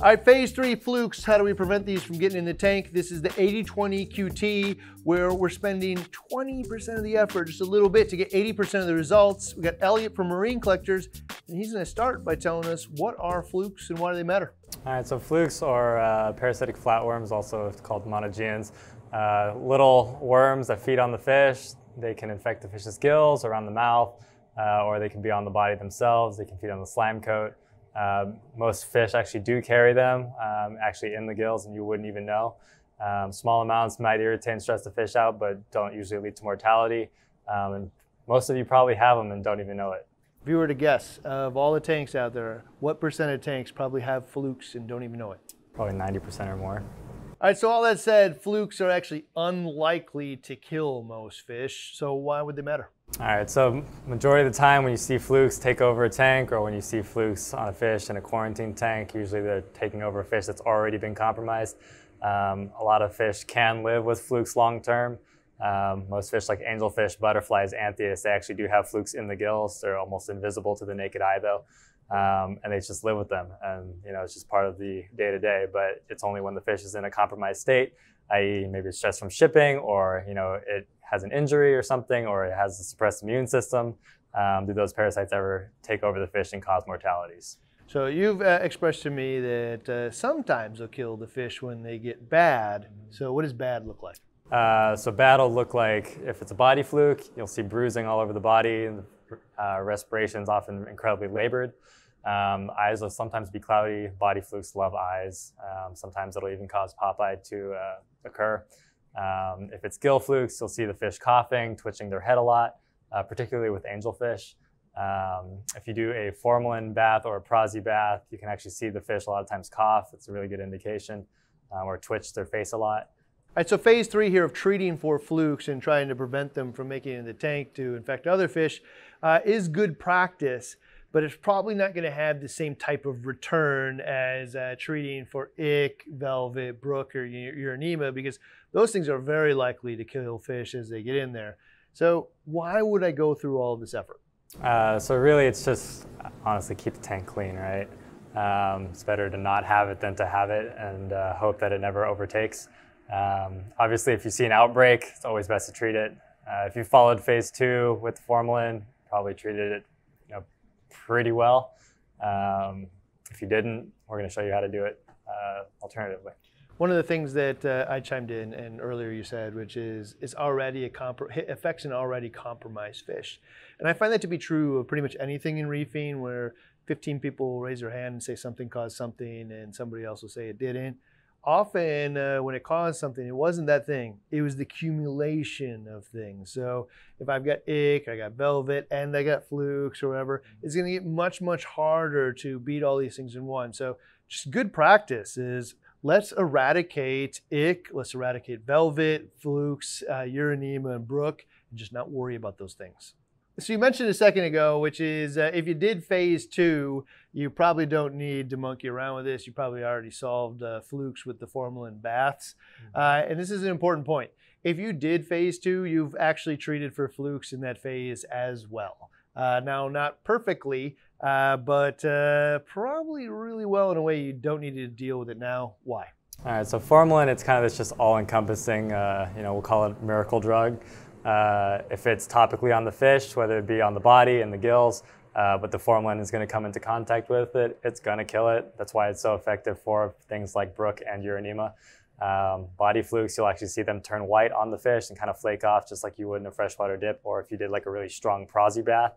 All right, phase three flukes. How do we prevent these from getting in the tank? This is the 80-20 QT where we're spending 20% of the effort, just a little bit to get 80% of the results. We got Elliot from Marine Collectors, and he's gonna start by telling us what are flukes and why do they matter? All right, so flukes are uh, parasitic flatworms, also called monogenes. Uh, little worms that feed on the fish. They can infect the fish's gills around the mouth, uh, or they can be on the body themselves. They can feed on the slime coat. Um, most fish actually do carry them um, actually in the gills and you wouldn't even know. Um, small amounts might irritate and stress the fish out, but don't usually lead to mortality. Um, and most of you probably have them and don't even know it. If you were to guess, of all the tanks out there, what percent of tanks probably have flukes and don't even know it? Probably 90% or more. All right, so all that said, flukes are actually unlikely to kill most fish. So why would they matter? All right, so majority of the time when you see flukes take over a tank or when you see flukes on a fish in a quarantine tank, usually they're taking over a fish that's already been compromised. Um, a lot of fish can live with flukes long term. Um, most fish like angelfish, butterflies, anthias, they actually do have flukes in the gills. They're almost invisible to the naked eye though. Um, and they just live with them. And you know, it's just part of the day to day, but it's only when the fish is in a compromised state, i.e. maybe it's stress from shipping or, you know, it has an injury or something, or it has a suppressed immune system, um, do those parasites ever take over the fish and cause mortalities? So you've uh, expressed to me that uh, sometimes they'll kill the fish when they get bad. So what does bad look like? Uh, so bad will look like if it's a body fluke, you'll see bruising all over the body, and uh, respiration's often incredibly labored. Um, eyes will sometimes be cloudy. Body flukes love eyes. Um, sometimes it'll even cause popeye to uh, occur. Um, if it's gill flukes, you'll see the fish coughing, twitching their head a lot, uh, particularly with angelfish. Um, if you do a formalin bath or a prazi bath, you can actually see the fish a lot of times cough. It's a really good indication, uh, or twitch their face a lot. All right, so phase three here of treating for flukes and trying to prevent them from making it in the tank to infect other fish uh, is good practice but it's probably not going to have the same type of return as uh, treating for ick, velvet, brook, or uronema because those things are very likely to kill fish as they get in there. So why would I go through all this effort? Uh, so really, it's just honestly keep the tank clean, right? Um, it's better to not have it than to have it and uh, hope that it never overtakes. Um, obviously, if you see an outbreak, it's always best to treat it. Uh, if you followed phase two with formalin, probably treated it you know, pretty well. Um, if you didn't, we're going to show you how to do it uh, alternatively. One of the things that uh, I chimed in and earlier you said, which is it's already a affects an already compromised fish, and I find that to be true of pretty much anything in reefing, where 15 people raise their hand and say something caused something, and somebody else will say it didn't often uh, when it caused something, it wasn't that thing. It was the accumulation of things. So if I've got ick, I got velvet, and I got flukes or whatever, it's going to get much, much harder to beat all these things in one. So just good practice is let's eradicate ick, let's eradicate velvet, flukes, uh, and brook, and just not worry about those things. So you mentioned a second ago, which is uh, if you did phase two, you probably don't need to monkey around with this. You probably already solved uh, flukes with the formalin baths. Mm-hmm. Uh, and this is an important point. If you did phase two, you've actually treated for flukes in that phase as well. Uh, now, not perfectly, uh, but uh, probably really well in a way you don't need to deal with it now. Why? All right, so formalin, it's kind of this just all-encompassing, you know, we'll call it miracle drug. Uh, if it's topically on the fish, whether it be on the body and the gills, uh, but the formalin is going to come into contact with it, it's going to kill it. That's why it's so effective for things like brook and uronema. Um, body flukes, you'll actually see them turn white on the fish and kind of flake off just like you would in a freshwater dip or if you did like a really strong prazi bath.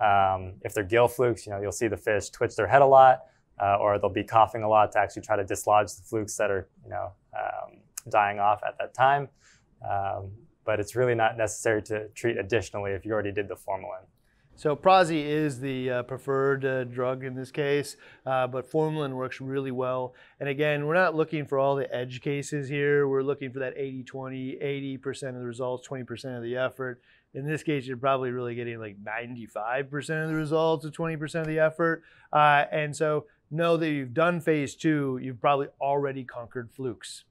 Um, if they're gill flukes, you know, you'll see the fish twitch their head a lot uh, or they'll be coughing a lot to actually try to dislodge the flukes that are, you know, um, dying off at that time. But it's really not necessary to treat additionally if you already did the formalin. So Prazi is the uh, preferred uh, drug in this case, uh, but formalin works really well. And again, we're not looking for all the edge cases here. We're looking for that 80-20, 80% of the results, 20% of the effort. In this case, you're probably really getting like 95% of the results of 20% of the effort. Uh, and so know that you've done phase two, you've probably already conquered flukes.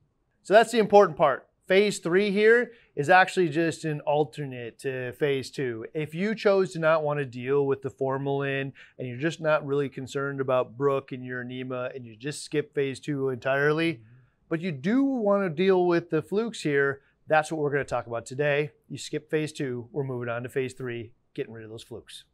So that's the important part phase three here is actually just an alternate to phase two. If you chose to not want to deal with the formalin and you're just not really concerned about Brook and uronema and you just skip phase two entirely, mm-hmm. but you do want to deal with the flukes here, that's what we're going to talk about today. You skip phase two, we're moving on to phase three, getting rid of those flukes.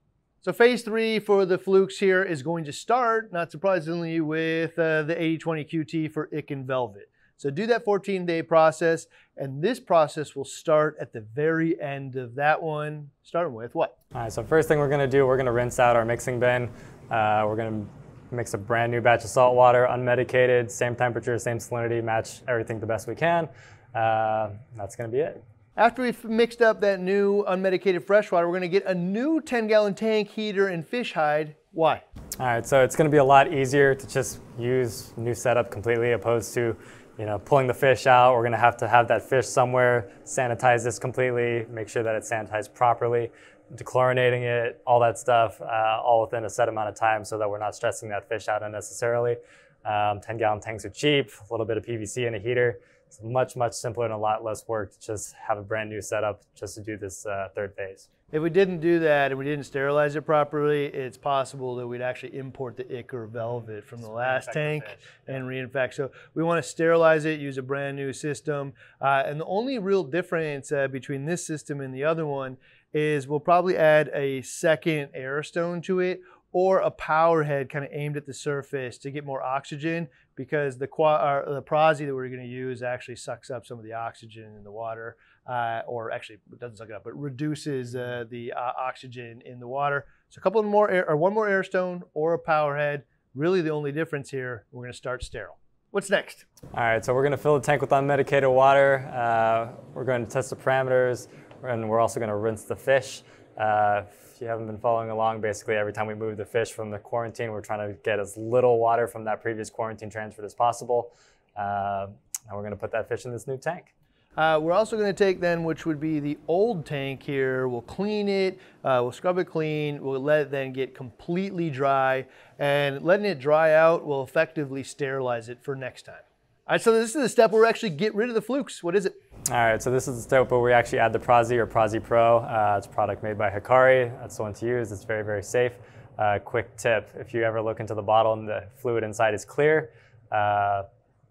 So phase three for the flukes here is going to start, not surprisingly, with uh, the 80-20 QT for ick and velvet. So do that 14 day process, and this process will start at the very end of that one, starting with what? All right, so first thing we're gonna do, we're gonna rinse out our mixing bin. Uh, we're gonna mix a brand new batch of salt water, unmedicated, same temperature, same salinity, match everything the best we can. Uh, that's gonna be it. After we've mixed up that new unmedicated freshwater, we're gonna get a new 10 gallon tank heater and fish hide. Why? All right, so it's gonna be a lot easier to just use new setup completely opposed to you know, pulling the fish out. We're gonna have to have that fish somewhere, sanitize this completely, make sure that it's sanitized properly, dechlorinating it, all that stuff, uh, all within a set amount of time so that we're not stressing that fish out unnecessarily. Um, 10 gallon tanks are cheap, a little bit of PVC in a heater. It's much, much simpler and a lot less work to just have a brand new setup just to do this uh, third phase. If we didn't do that and we didn't sterilize it properly, it's possible that we'd actually import the ick or velvet from the last tank and reinfect. So we want to sterilize it, use a brand new system. Uh, and the only real difference uh, between this system and the other one is we'll probably add a second air stone to it or a power head kind of aimed at the surface to get more oxygen because the, the Prazi that we're going to use actually sucks up some of the oxygen in the water uh, or actually it doesn't suck it up, but reduces uh, the uh, oxygen in the water. So a couple more air, or one more air stone or a power head. Really the only difference here, we're gonna start sterile. What's next? All right, so we're gonna fill the tank with unmedicated water. Uh, we're going to test the parameters, and we're also gonna rinse the fish. Uh, if you haven't been following along, basically every time we move the fish from the quarantine, we're trying to get as little water from that previous quarantine transferred as possible. Uh, and we're gonna put that fish in this new tank. Uh, we're also going to take then, which would be the old tank here, we'll clean it, uh, we'll scrub it clean, we'll let it then get completely dry, and letting it dry out will effectively sterilize it for next time. All right, so this is the step where we actually get rid of the flukes. What is it? All right, so this is the step where we actually add the Prazi or Prazi Pro. Uh, it's a product made by Hikari. That's the one to use. It's very, very safe. Uh, quick tip, if you ever look into the bottle and the fluid inside is clear, uh,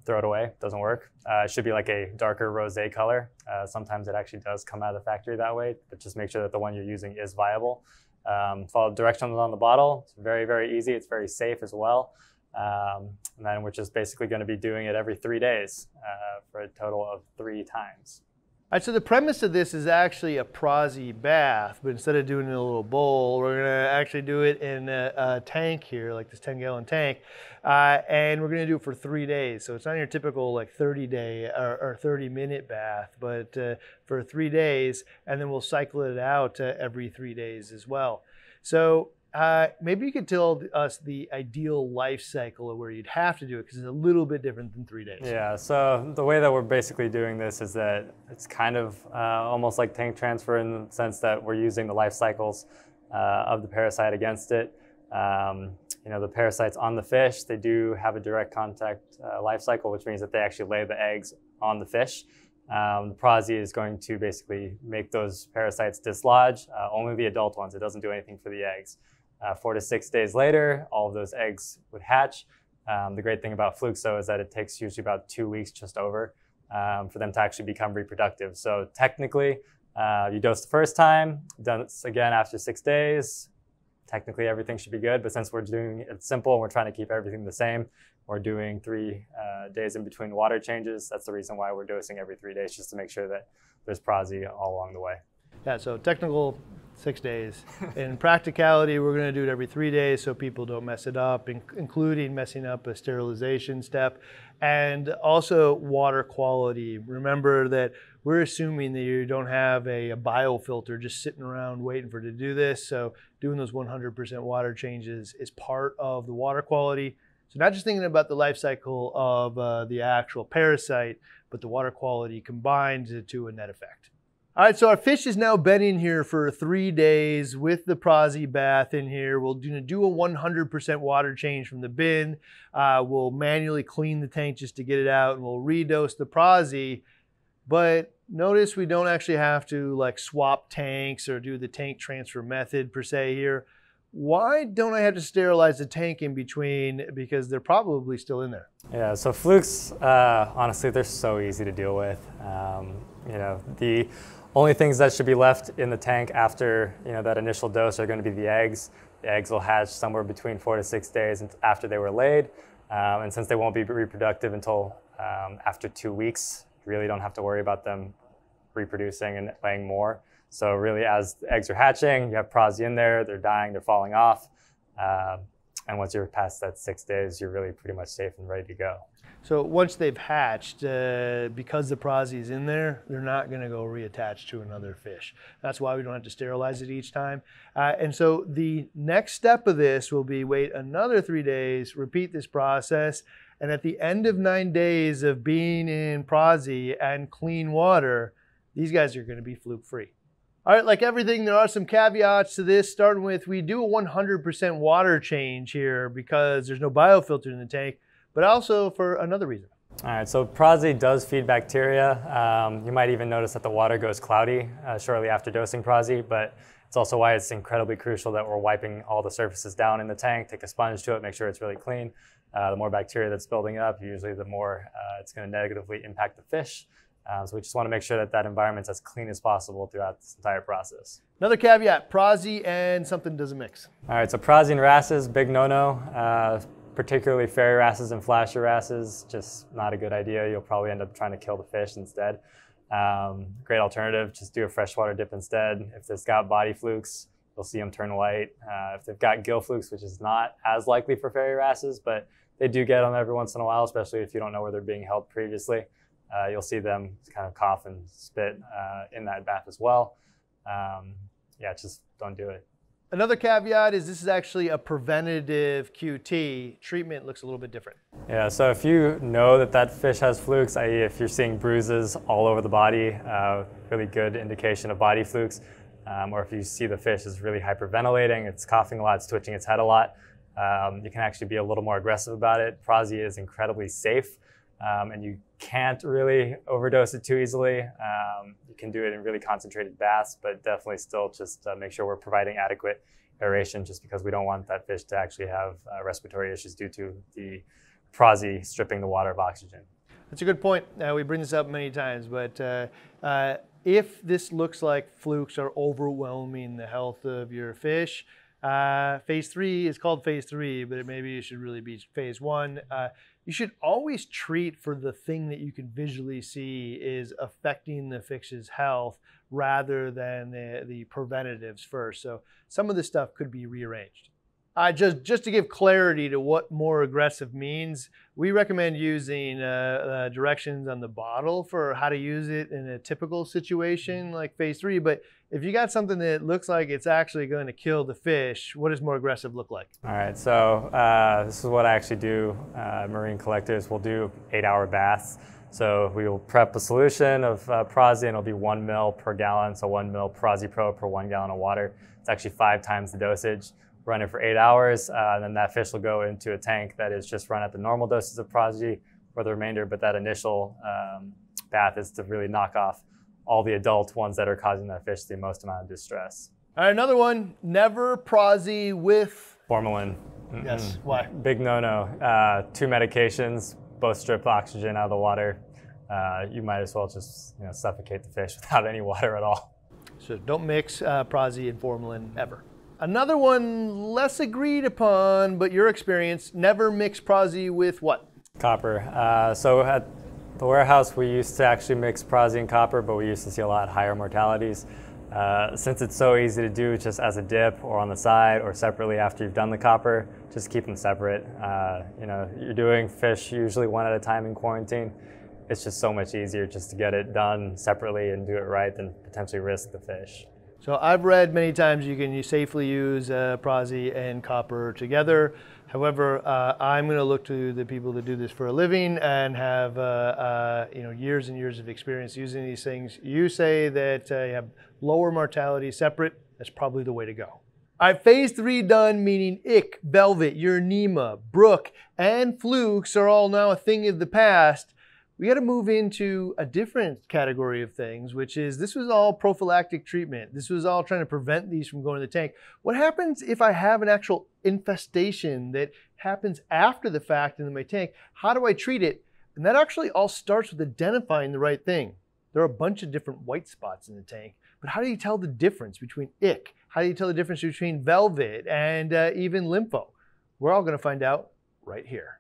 throw it away, doesn't work. Uh, it should be like a darker rosé color. Uh, sometimes it actually does come out of the factory that way, but just make sure that the one you're using is viable. Um, follow directions on the bottle. It's very, very easy. It's very safe as well. Um, and then we're just basically going to be doing it every three days uh, for a total of three times. All right, so the premise of this is actually a Prazi bath, but instead of doing it in a little bowl, we're gonna actually do it in a, a tank here, like this 10 gallon tank, uh, and we're gonna do it for three days. So it's not your typical like 30 day or, or 30 minute bath, but uh, for three days, and then we'll cycle it out uh, every three days as well. So uh, maybe you could tell us the ideal life cycle of where you'd have to do it because it's a little bit different than three days. Yeah, so the way that we're basically doing this is that it's kind of uh, almost like tank transfer in the sense that we're using the life cycles uh, of the parasite against it. Um, you know, the parasites on the fish, they do have a direct contact uh, life cycle, which means that they actually lay the eggs on the fish. Um, the Prazi is going to basically make those parasites dislodge, uh, only the adult ones. It doesn't do anything for the eggs. Uh, four to six days later, all of those eggs would hatch. Um, the great thing about though, is that it takes usually about two weeks just over um, for them to actually become reproductive. So technically, uh, you dose the first time, done it again after six days. Technically, everything should be good. But since we're doing it simple and we're trying to keep everything the same, we're doing three uh, days in between water changes. That's the reason why we're dosing every three days, just to make sure that there's Prazi all along the way. Yeah, so technical six days. In practicality, we're going to do it every three days so people don't mess it up, in- including messing up a sterilization step. And also water quality. Remember that we're assuming that you don't have a, a biofilter just sitting around waiting for it to do this. So doing those 100% water changes is part of the water quality. So not just thinking about the life cycle of uh, the actual parasite, but the water quality combined to a net effect. All right, so our fish has now been in here for three days with the Prazi bath in here. We'll do, do a 100% water change from the bin. Uh, we'll manually clean the tank just to get it out, and we'll redose the Prazi. But notice we don't actually have to like swap tanks or do the tank transfer method per se here. Why don't I have to sterilize the tank in between? Because they're probably still in there. Yeah, so flukes, uh, honestly, they're so easy to deal with. Um, you know, the only things that should be left in the tank after you know that initial dose are going to be the eggs. The eggs will hatch somewhere between four to six days after they were laid, um, and since they won't be reproductive until um, after two weeks, you really don't have to worry about them reproducing and laying more. So really, as the eggs are hatching, you have Prazi in there, they're dying, they're falling off. Uh, and once you're past that six days, you're really pretty much safe and ready to go. So once they've hatched, uh, because the Prazi is in there, they're not going to go reattach to another fish. That's why we don't have to sterilize it each time. Uh, and so the next step of this will be wait another three days, repeat this process, and at the end of nine days of being in Prazi and clean water, these guys are going to be fluke free. All right, like everything, there are some caveats to this. Starting with, we do a 100% water change here because there's no biofilter in the tank, but also for another reason. All right, so Prazi does feed bacteria. Um, you might even notice that the water goes cloudy uh, shortly after dosing Prazi, but it's also why it's incredibly crucial that we're wiping all the surfaces down in the tank, take a sponge to it, make sure it's really clean. Uh, the more bacteria that's building up, usually the more uh, it's going to negatively impact the fish. Um, so we just want to make sure that that environment's as clean as possible throughout this entire process. Another caveat, Prazi and something doesn't mix. All right, so Prazi and wrasses, big no-no. Uh, particularly fairy wrasses and flasher wrasses, just not a good idea. You'll probably end up trying to kill the fish instead. Um, great alternative, just do a freshwater dip instead. If it's got body flukes, you'll see them turn white. Uh, if they've got gill flukes, which is not as likely for fairy wrasses, but they do get them every once in a while, especially if you don't know where they're being held previously uh, you'll see them kind of cough and spit uh, in that bath as well. Um, yeah, just don't do it. Another caveat is this is actually a preventative QT. Treatment looks a little bit different. Yeah, so if you know that that fish has flukes, i.e. if you're seeing bruises all over the body, uh, really good indication of body flukes, um, or if you see the fish is really hyperventilating, it's coughing a lot, it's twitching its head a lot, um, you can actually be a little more aggressive about it. Prazi is incredibly safe um, and you can't really overdose it too easily. Um, you can do it in really concentrated baths, but definitely still just uh, make sure we're providing adequate aeration just because we don't want that fish to actually have uh, respiratory issues due to the Prazi stripping the water of oxygen. That's a good point. Uh, we bring this up many times, but uh, uh, if this looks like flukes are overwhelming the health of your fish, uh, phase three is called phase three, but maybe it should really be phase one. You should always treat for the thing that you can visually see is affecting the fix's health rather than the, the preventatives first. So some of this stuff could be rearranged. Uh, just, just to give clarity to what more aggressive means, we recommend using uh, uh, directions on the bottle for how to use it in a typical situation like phase three. But if you got something that looks like it's actually going to kill the fish, what does more aggressive look like? All right, so uh, this is what I actually do. Uh, marine collectors will do eight hour baths. So we will prep a solution of uh, and it'll be one mil per gallon, so one mil Prazi Pro per one gallon of water. It's actually five times the dosage run it for eight hours, uh, and then that fish will go into a tank that is just run at the normal doses of Prazi for the remainder, but that initial um, bath is to really knock off all the adult ones that are causing that fish the most amount of distress. All right, another one, never Prazi with formalin. Mm-mm. Yes, why? Big no-no. Uh, two medications, both strip oxygen out of the water. Uh, you might as well just you know, suffocate the fish without any water at all. So don't mix uh, Prazi and formalin ever. Another one less agreed upon, but your experience, never mix Prazi with what? Copper. Uh, so at the warehouse, we used to actually mix Prazi and copper, but we used to see a lot higher mortalities. Uh, since it's so easy to do just as a dip or on the side or separately after you've done the copper, just keep them separate. Uh, you know, you're doing fish usually one at a time in quarantine. It's just so much easier just to get it done separately and do it right than potentially risk the fish. So I've read many times you can safely use uh, Prazi and copper together. However, uh, I'm going to look to the people that do this for a living and have uh, uh, you know years and years of experience using these things. You say that uh, you have lower mortality separate. That's probably the way to go. All right, phase three done, meaning ick, velvet, uronema, brook, and flukes are all now a thing of the past. We got to move into a different category of things, which is this was all prophylactic treatment. This was all trying to prevent these from going to the tank. What happens if I have an actual infestation that happens after the fact in my tank? How do I treat it? And that actually all starts with identifying the right thing. There are a bunch of different white spots in the tank, but how do you tell the difference between ick? How do you tell the difference between velvet and uh, even lympho? We're all going to find out right here.